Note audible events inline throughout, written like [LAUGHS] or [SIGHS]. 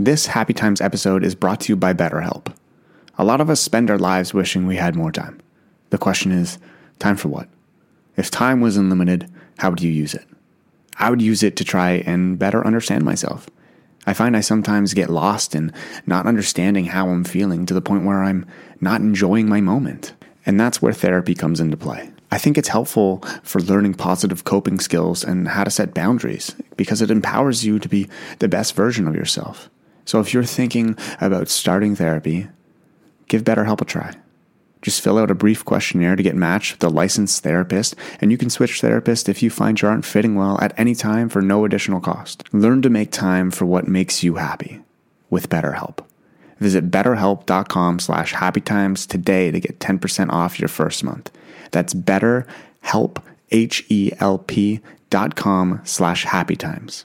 This Happy Times episode is brought to you by BetterHelp. A lot of us spend our lives wishing we had more time. The question is time for what? If time was unlimited, how would you use it? I would use it to try and better understand myself. I find I sometimes get lost in not understanding how I'm feeling to the point where I'm not enjoying my moment. And that's where therapy comes into play. I think it's helpful for learning positive coping skills and how to set boundaries because it empowers you to be the best version of yourself. So if you're thinking about starting therapy, give BetterHelp a try. Just fill out a brief questionnaire to get matched with a licensed therapist, and you can switch therapists if you find you aren't fitting well at any time for no additional cost. Learn to make time for what makes you happy with BetterHelp. Visit betterhelp.com slash happytimes today to get 10% off your first month. That's betterhelp, H-E-L-P dot com slash happytimes.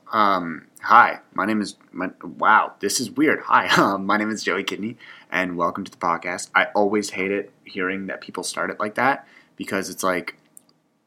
Um, hi. My name is. My, wow, this is weird. Hi. [LAUGHS] Um, my name is Joey Kidney, and welcome to the podcast. I always hate it hearing that people start it like that because it's like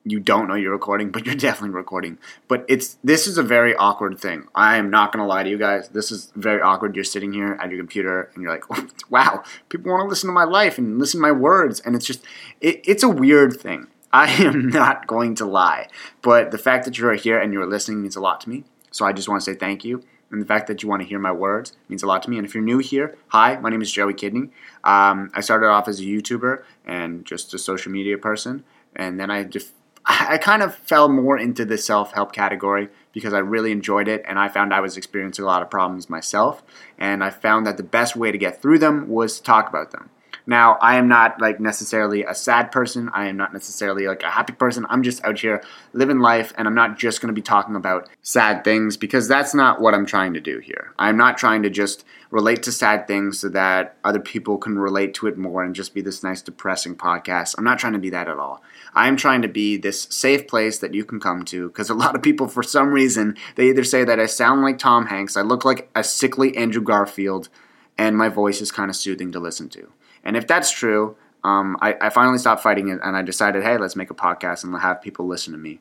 you don't know you're recording, but you're [LAUGHS] definitely recording. But it's this is a very awkward thing. I am not gonna lie to you guys. This is very awkward. You're sitting here at your computer and you're like, [LAUGHS] wow, people want to listen to my life and listen to my words, and it's just it, it's a weird thing. I am not going to lie, but the fact that you're here and you're listening means a lot to me. So I just want to say thank you. And the fact that you want to hear my words means a lot to me. And if you're new here, hi, my name is Joey Kidney. Um, I started off as a YouTuber and just a social media person. And then I just, [LAUGHS] I kind of fell more into the self help category because I really enjoyed it and I found I was experiencing a lot of problems myself. And I found that the best way to get through them was to talk about them. Now, I am not like necessarily a sad person. I am not necessarily like a happy person. I'm just out here living life and I'm not just going to be talking about sad things because that's not what I'm trying to do here. I'm not trying to just relate to sad things so that other people can relate to it more and just be this nice depressing podcast. I'm not trying to be that at all. I'm trying to be this safe place that you can come to because a lot of people, for some reason, they either say that I sound like Tom Hanks, I look like a sickly Andrew Garfield, and my voice is kind of soothing to listen to. And if that's true, um, I, I, finally stopped fighting it and I decided, hey, let's make a podcast and have people listen to me.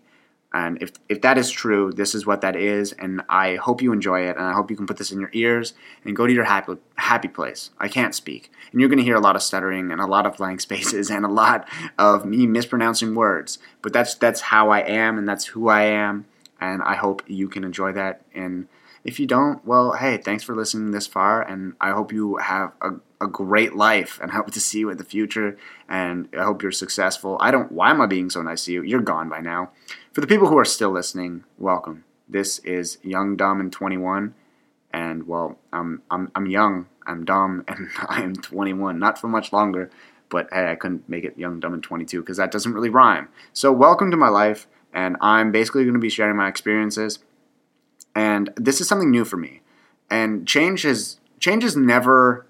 And if, if that is true, this is what that is. And I hope you enjoy it. And I hope you can put this in your ears and go to your happy, happy place. I can't speak. And you're going to hear a lot of stuttering and a lot of blank [LAUGHS] spaces and a lot of me mispronouncing words. But that's, that's how I am and that's who I am. And I hope you can enjoy that. And if you don't, well, hey, thanks for listening this far. And I hope you have a a great life and hope to see you in the future. And I hope you're successful. I don't, why am I being so nice to you? You're gone by now. For the people who are still listening, welcome. This is Young, Dumb, and 21. And well, I'm, I'm, I'm young, I'm dumb, [LAUGHS] and I am 21. Not for much longer, but hey, I couldn't make it Young, Dumb, and 22 because that doesn't really rhyme. So, welcome to my life. And I'm basically going to be sharing my experiences. And this is something new for me. And change is change has never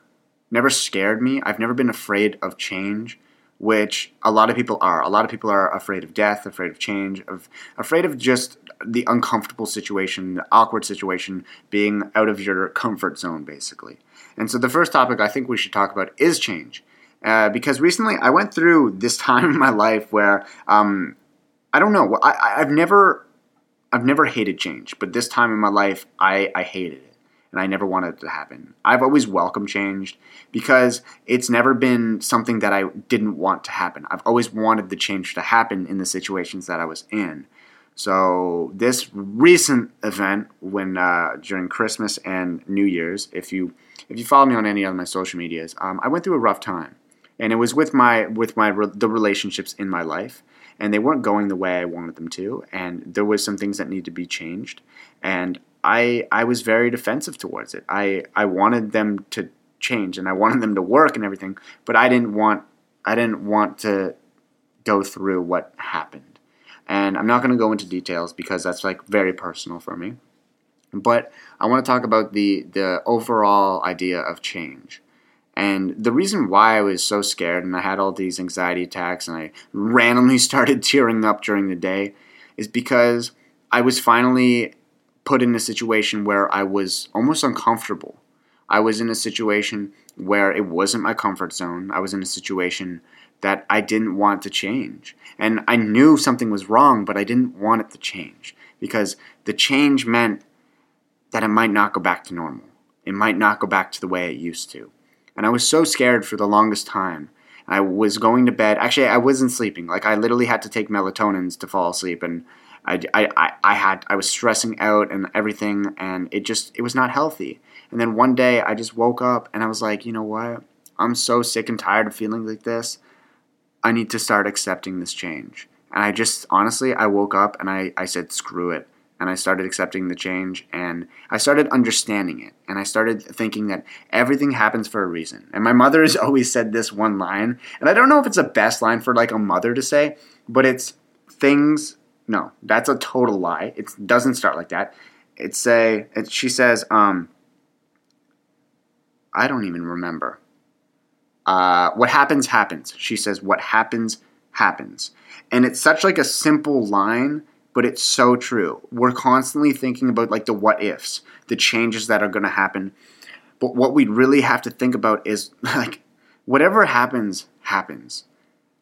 never scared me. I've never been afraid of change, which a lot of people are. A lot of people are afraid of death, afraid of change, of afraid of just the uncomfortable situation, the awkward situation, being out of your comfort zone, basically. And so the first topic I think we should talk about is change. Uh, because recently I went through this [LAUGHS] time in my life where um, I don't know. I, I've never I've never hated change, but this time in my life I, I hated it and I never wanted it to happen. I've always welcomed change because it's never been something that I didn't want to happen. I've always wanted the change to happen in the situations that I was in. So this recent event, when uh, during Christmas and New Year's, if you if you follow me on any of my social medias, um, I went through a rough time, and it was with my with my the relationships in my life, and they weren't going the way I wanted them to, and there was some things that need to be changed, and I I was very defensive towards it. I I wanted them to change and I wanted them to work and everything, but I didn't want I didn't want to go through what happened. And I'm not going to go into details because that's like very personal for me. But I want to talk about the the overall idea of change. And the reason why I was so scared and I had all these anxiety attacks and I randomly [LAUGHS] started tearing up during the day is because I was finally put in a situation where I was almost uncomfortable. I was in a situation where it wasn't my comfort zone. I was in a situation that I didn't want to change. And I knew something was wrong, but I didn't want it to change because the change meant that it might not go back to normal. It might not go back to the way it used to. And I was so scared for the longest time. I was going to bed. Actually, I wasn't sleeping. Like I literally had to take melatonins to fall asleep, and I, I, I had I was stressing out and everything, and it just it was not healthy. And then one day I just woke up and I was like, you know what? I'm so sick and tired of feeling like this. I need to start accepting this change. And I just honestly I woke up and I, I said screw it and I started accepting the change and I started understanding it and I started thinking that everything happens for a reason. And my mother has [LAUGHS] always said this one line, and I don't know if it's the best line for like a mother to say, but it's things no, that's a total lie. It doesn't start like that. It's a it, she says um I don't even remember. Uh, what happens happens. She says what happens happens. And it's such like a simple line but it's so true. We're constantly thinking about like the what ifs, the changes that are going to happen. But what we really have to think about is [LAUGHS] like whatever happens happens.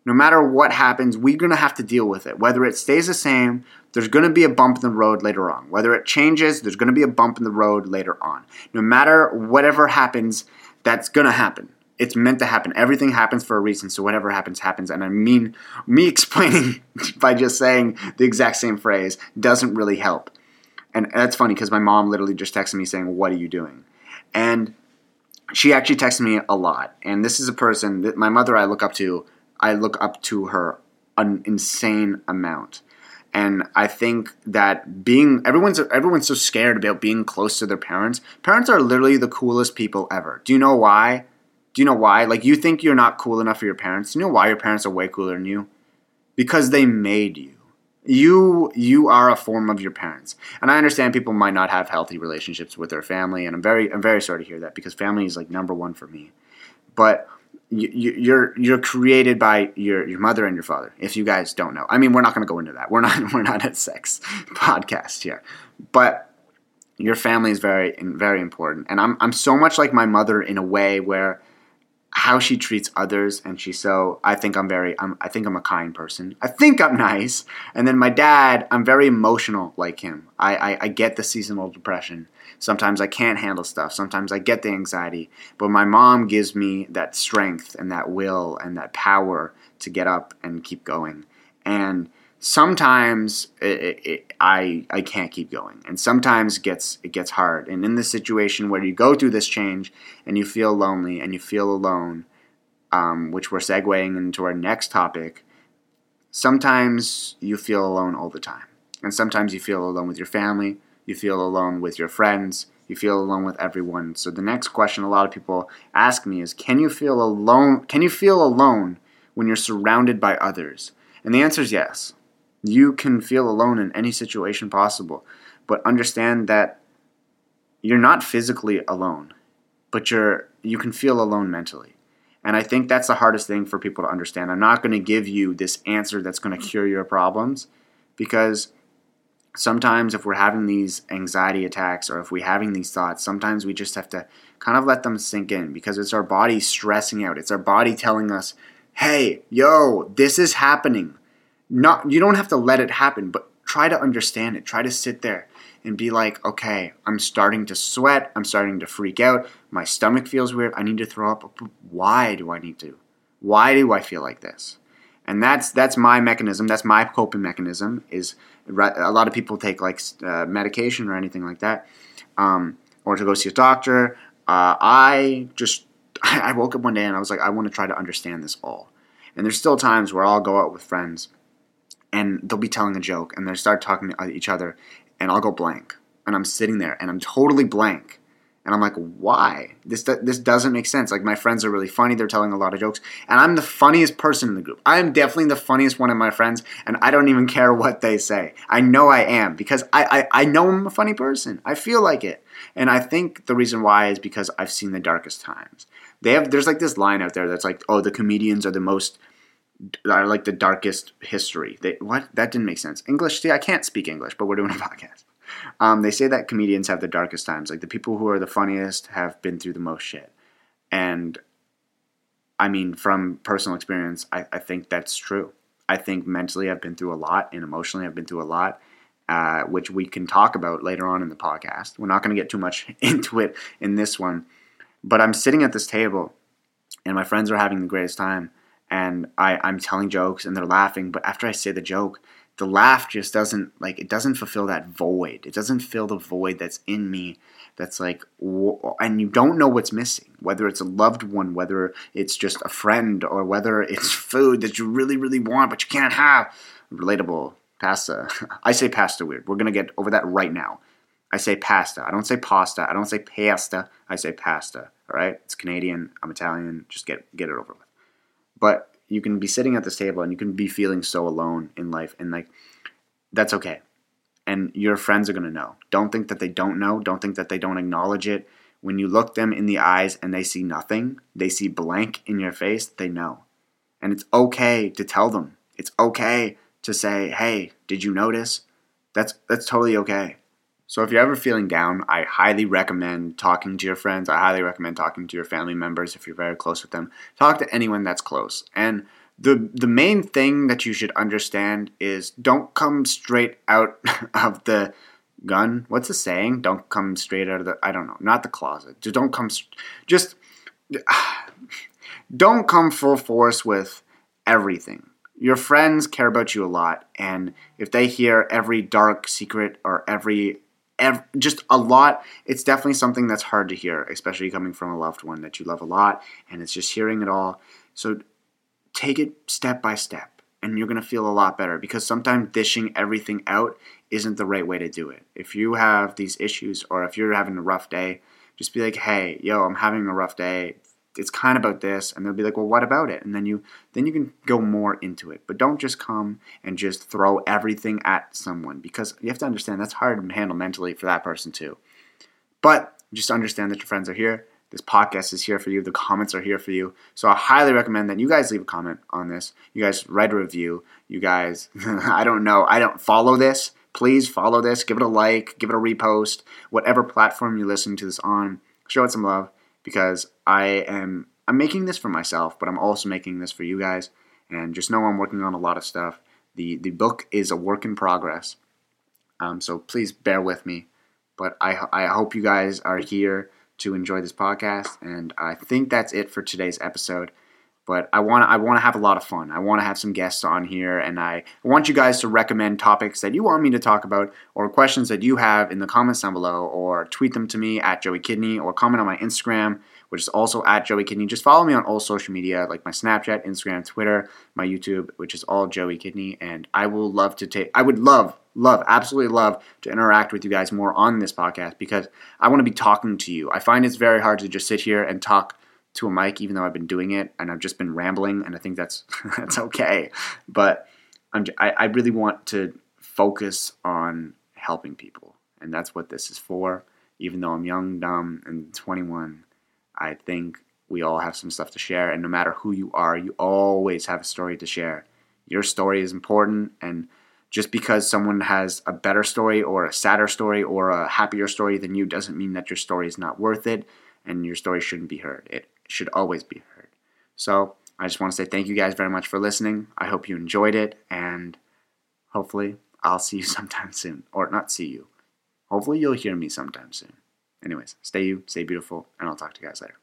No matter what happens, we're going to have to deal with it. Whether it stays the same, there's going to be a bump in the road later on. Whether it changes, there's going to be a bump in the road later on. No matter whatever happens, that's going to happen. It's meant to happen. Everything happens for a reason. So whatever happens, happens. And I mean, [LAUGHS] me explaining [LAUGHS] by just saying the exact same phrase doesn't really help. And that's funny because my mom literally just texted me saying, What are you doing? And she actually texted me a lot. And this is a person that my mother I look up to. I look up to her an insane amount. And I think that being everyone's everyone's so scared about being close to their parents. Parents are literally the coolest people ever. Do you know why? Do you know why? Like, you think you're not cool enough for your parents. Do you know why your parents are way cooler than you? Because they made you. You you are a form of your parents, and I understand people might not have healthy relationships with their family, and I'm very I'm very sorry to hear that because family is like number one for me. But you, you're you're created by your your mother and your father. If you guys don't know, I mean, we're not going to go into that. We're not [LAUGHS] we're not a sex [LAUGHS] podcast here, but your family is very very important, and I'm I'm so much like my mother in a way where how she treats others and she's so i think i'm very I'm, i think i'm a kind person. I think i'm [LAUGHS] nice. And then my dad i'm very emotional like him. I, I, I get the seasonal depression. Sometimes i can't handle stuff. Sometimes i get the anxiety. But my mom gives me that strength and that will and that power to get up and keep going. And sometimes it, it, I I can't keep going, and sometimes it gets it gets hard. And in this situation where you go through this change and you feel lonely and you feel alone, um, which we're segueing into our next topic, sometimes you feel alone all the time, and sometimes you feel alone with your family, you feel alone with your friends, you feel alone with everyone. So the next question a lot of people ask me is, can you feel alone? Can you feel alone when you're surrounded by others? And the answer is yes. You can feel alone in any situation possible, but understand that you're not physically alone, but you're you can feel alone mentally. And I think that's the hardest thing for people to understand. I'm not going to give you this answer that's going to cure your problems because sometimes if we're having these anxiety attacks or if we're having these thoughts, sometimes we just have to kind of let them sink in because it's our body stressing out. It's our body telling us, hey, yo, this is happening not you don't have to let it happen, but try to understand it. Try to sit there and be like, okay, I'm starting to sweat. I'm starting to freak out. My stomach feels weird. I need to throw up. Why do I need to? Why do I feel like this? And that's that's my mechanism. That's my coping mechanism. Is a lot of people take like uh, medication or anything like that, um, or to go see a doctor. Uh, I just [LAUGHS] I woke up one day and I was like, I want to try to understand this all. And there's still times where I'll go out with friends and they'll be telling a joke and they start talking to each other and I'll go blank and I'm sitting there and I'm totally blank And I'm like, why? This this doesn't make sense. Like my friends are really funny. They're telling a lot of jokes, and I'm the funniest person in the group. I am definitely the funniest one of my friends, and I don't even care what they say. I know I am because I I, I know I'm a funny person. I feel like it, and I think the reason why is because I've seen the darkest times. They have there's like this line out there that's like, oh, the comedians are the most are like the darkest history. They what? That didn't make sense. English. See, I can't speak English, but we're doing a [LAUGHS] podcast. Um, they say that comedians have the darkest times. Like the people who are the funniest have been through the most shit. And I mean, from personal experience, I, I think that's true. I think mentally I've been through a lot and emotionally I've been through a lot, uh, which we can talk about later on in the podcast. We're not going to get too much [LAUGHS] into it in this one. But I'm sitting at this table and my friends are having the greatest time and I, I'm telling jokes and they're laughing. But after I say the joke, the laugh just doesn't like it doesn't fulfill that void. It doesn't fill the void that's in me. That's like, and you don't know what's missing. Whether it's a loved one, whether it's just a friend, or whether it's [LAUGHS] food that you really, really want but you can't have. Relatable pasta. [LAUGHS] I say pasta weird. We're gonna get over that right now. I say pasta. I don't say pasta. I don't say pasta. I say pasta. All right. It's Canadian. I'm Italian. Just get get it over with. But you can be sitting at this table and you can be feeling so alone in life and like that's okay. And your friends are going to know. Don't think that they don't know. Don't think that they don't acknowledge it. When you look them in the eyes and they see nothing they see blank in your face they know. And it's okay to tell them. It's okay to say hey did you notice? That's that's totally okay so if you're ever feeling down, I highly recommend talking to your friends. I highly recommend talking to your family members if you're very close with them. Talk to anyone that's close. And the the main thing that you should understand is don't come straight out [LAUGHS] of the gun. What's the saying? Don't come straight out of the I don't know, not the closet. Just don't come just [SIGHS] don't come full force with everything. Your friends care about you a lot and if they hear every dark secret or every ev- just a lot. It's definitely something that's hard to hear, especially coming from a loved one that you love a lot, and it's just hearing it all. So take it step by step, and you're gonna feel a lot better because sometimes dishing everything out isn't the right way to do it. If you have these issues, or if you're having a rough day, just be like, "Hey, yo, I'm having a rough day it's kind of about this and they'll be like well what about it? And then you then you can go more into it. But don't just come and just throw everything at someone because you have to understand that's hard to handle mentally for that person too. But just understand that your friends are here. This podcast is here for you. The comments are here for you. So i highly recommend that you guys leave a comment on this. You guys write a review. You guys [LAUGHS] i don't know. I don't follow this. Please follow this. Give it a like. Give it a repost. Whatever platform you listen to this on show it some love because I am I'm making this for myself, but I'm also making this for you guys. And just know I'm working on a lot of stuff. The the book is a work in progress, um, so please bear with me. But I I hope you guys are here to enjoy this podcast, and I think that's it for today's episode. But I want I want to have a lot of fun. I want to have some guests on here, and I want you guys to recommend topics that you want me to talk about, or questions that you have in the comments down below, or tweet them to me at Joey Kidney, or comment on my Instagram which is also at Joey Kidney. Just follow me on all social media, like my Snapchat, Instagram, Twitter, my YouTube, which is all Joey Kidney. And I will love to take, I would love, love, absolutely love to interact with you guys more on this podcast because I want to be talking to you. I find it's very hard to just sit here and talk to a mic, even though I've been doing it and I've just been rambling, and I think that's [LAUGHS] that's okay. But I'm, I, I really want to focus on helping people, and that's what this is for. Even though I'm young, dumb, and 21, I think we all have some stuff to share. And no matter who you are, you always have a story to share. Your story is important. And just because someone has a better story or a sadder story or a happier story than you doesn't mean that your story is not worth it and your story shouldn't be heard. It should always be heard. So I just want to say thank you guys very much for listening. I hope you enjoyed it. And hopefully I'll see you [LAUGHS] sometime soon. Or not see you. Hopefully you'll hear me sometime soon. Anyways, stay you, stay beautiful, and I'll talk to you guys later.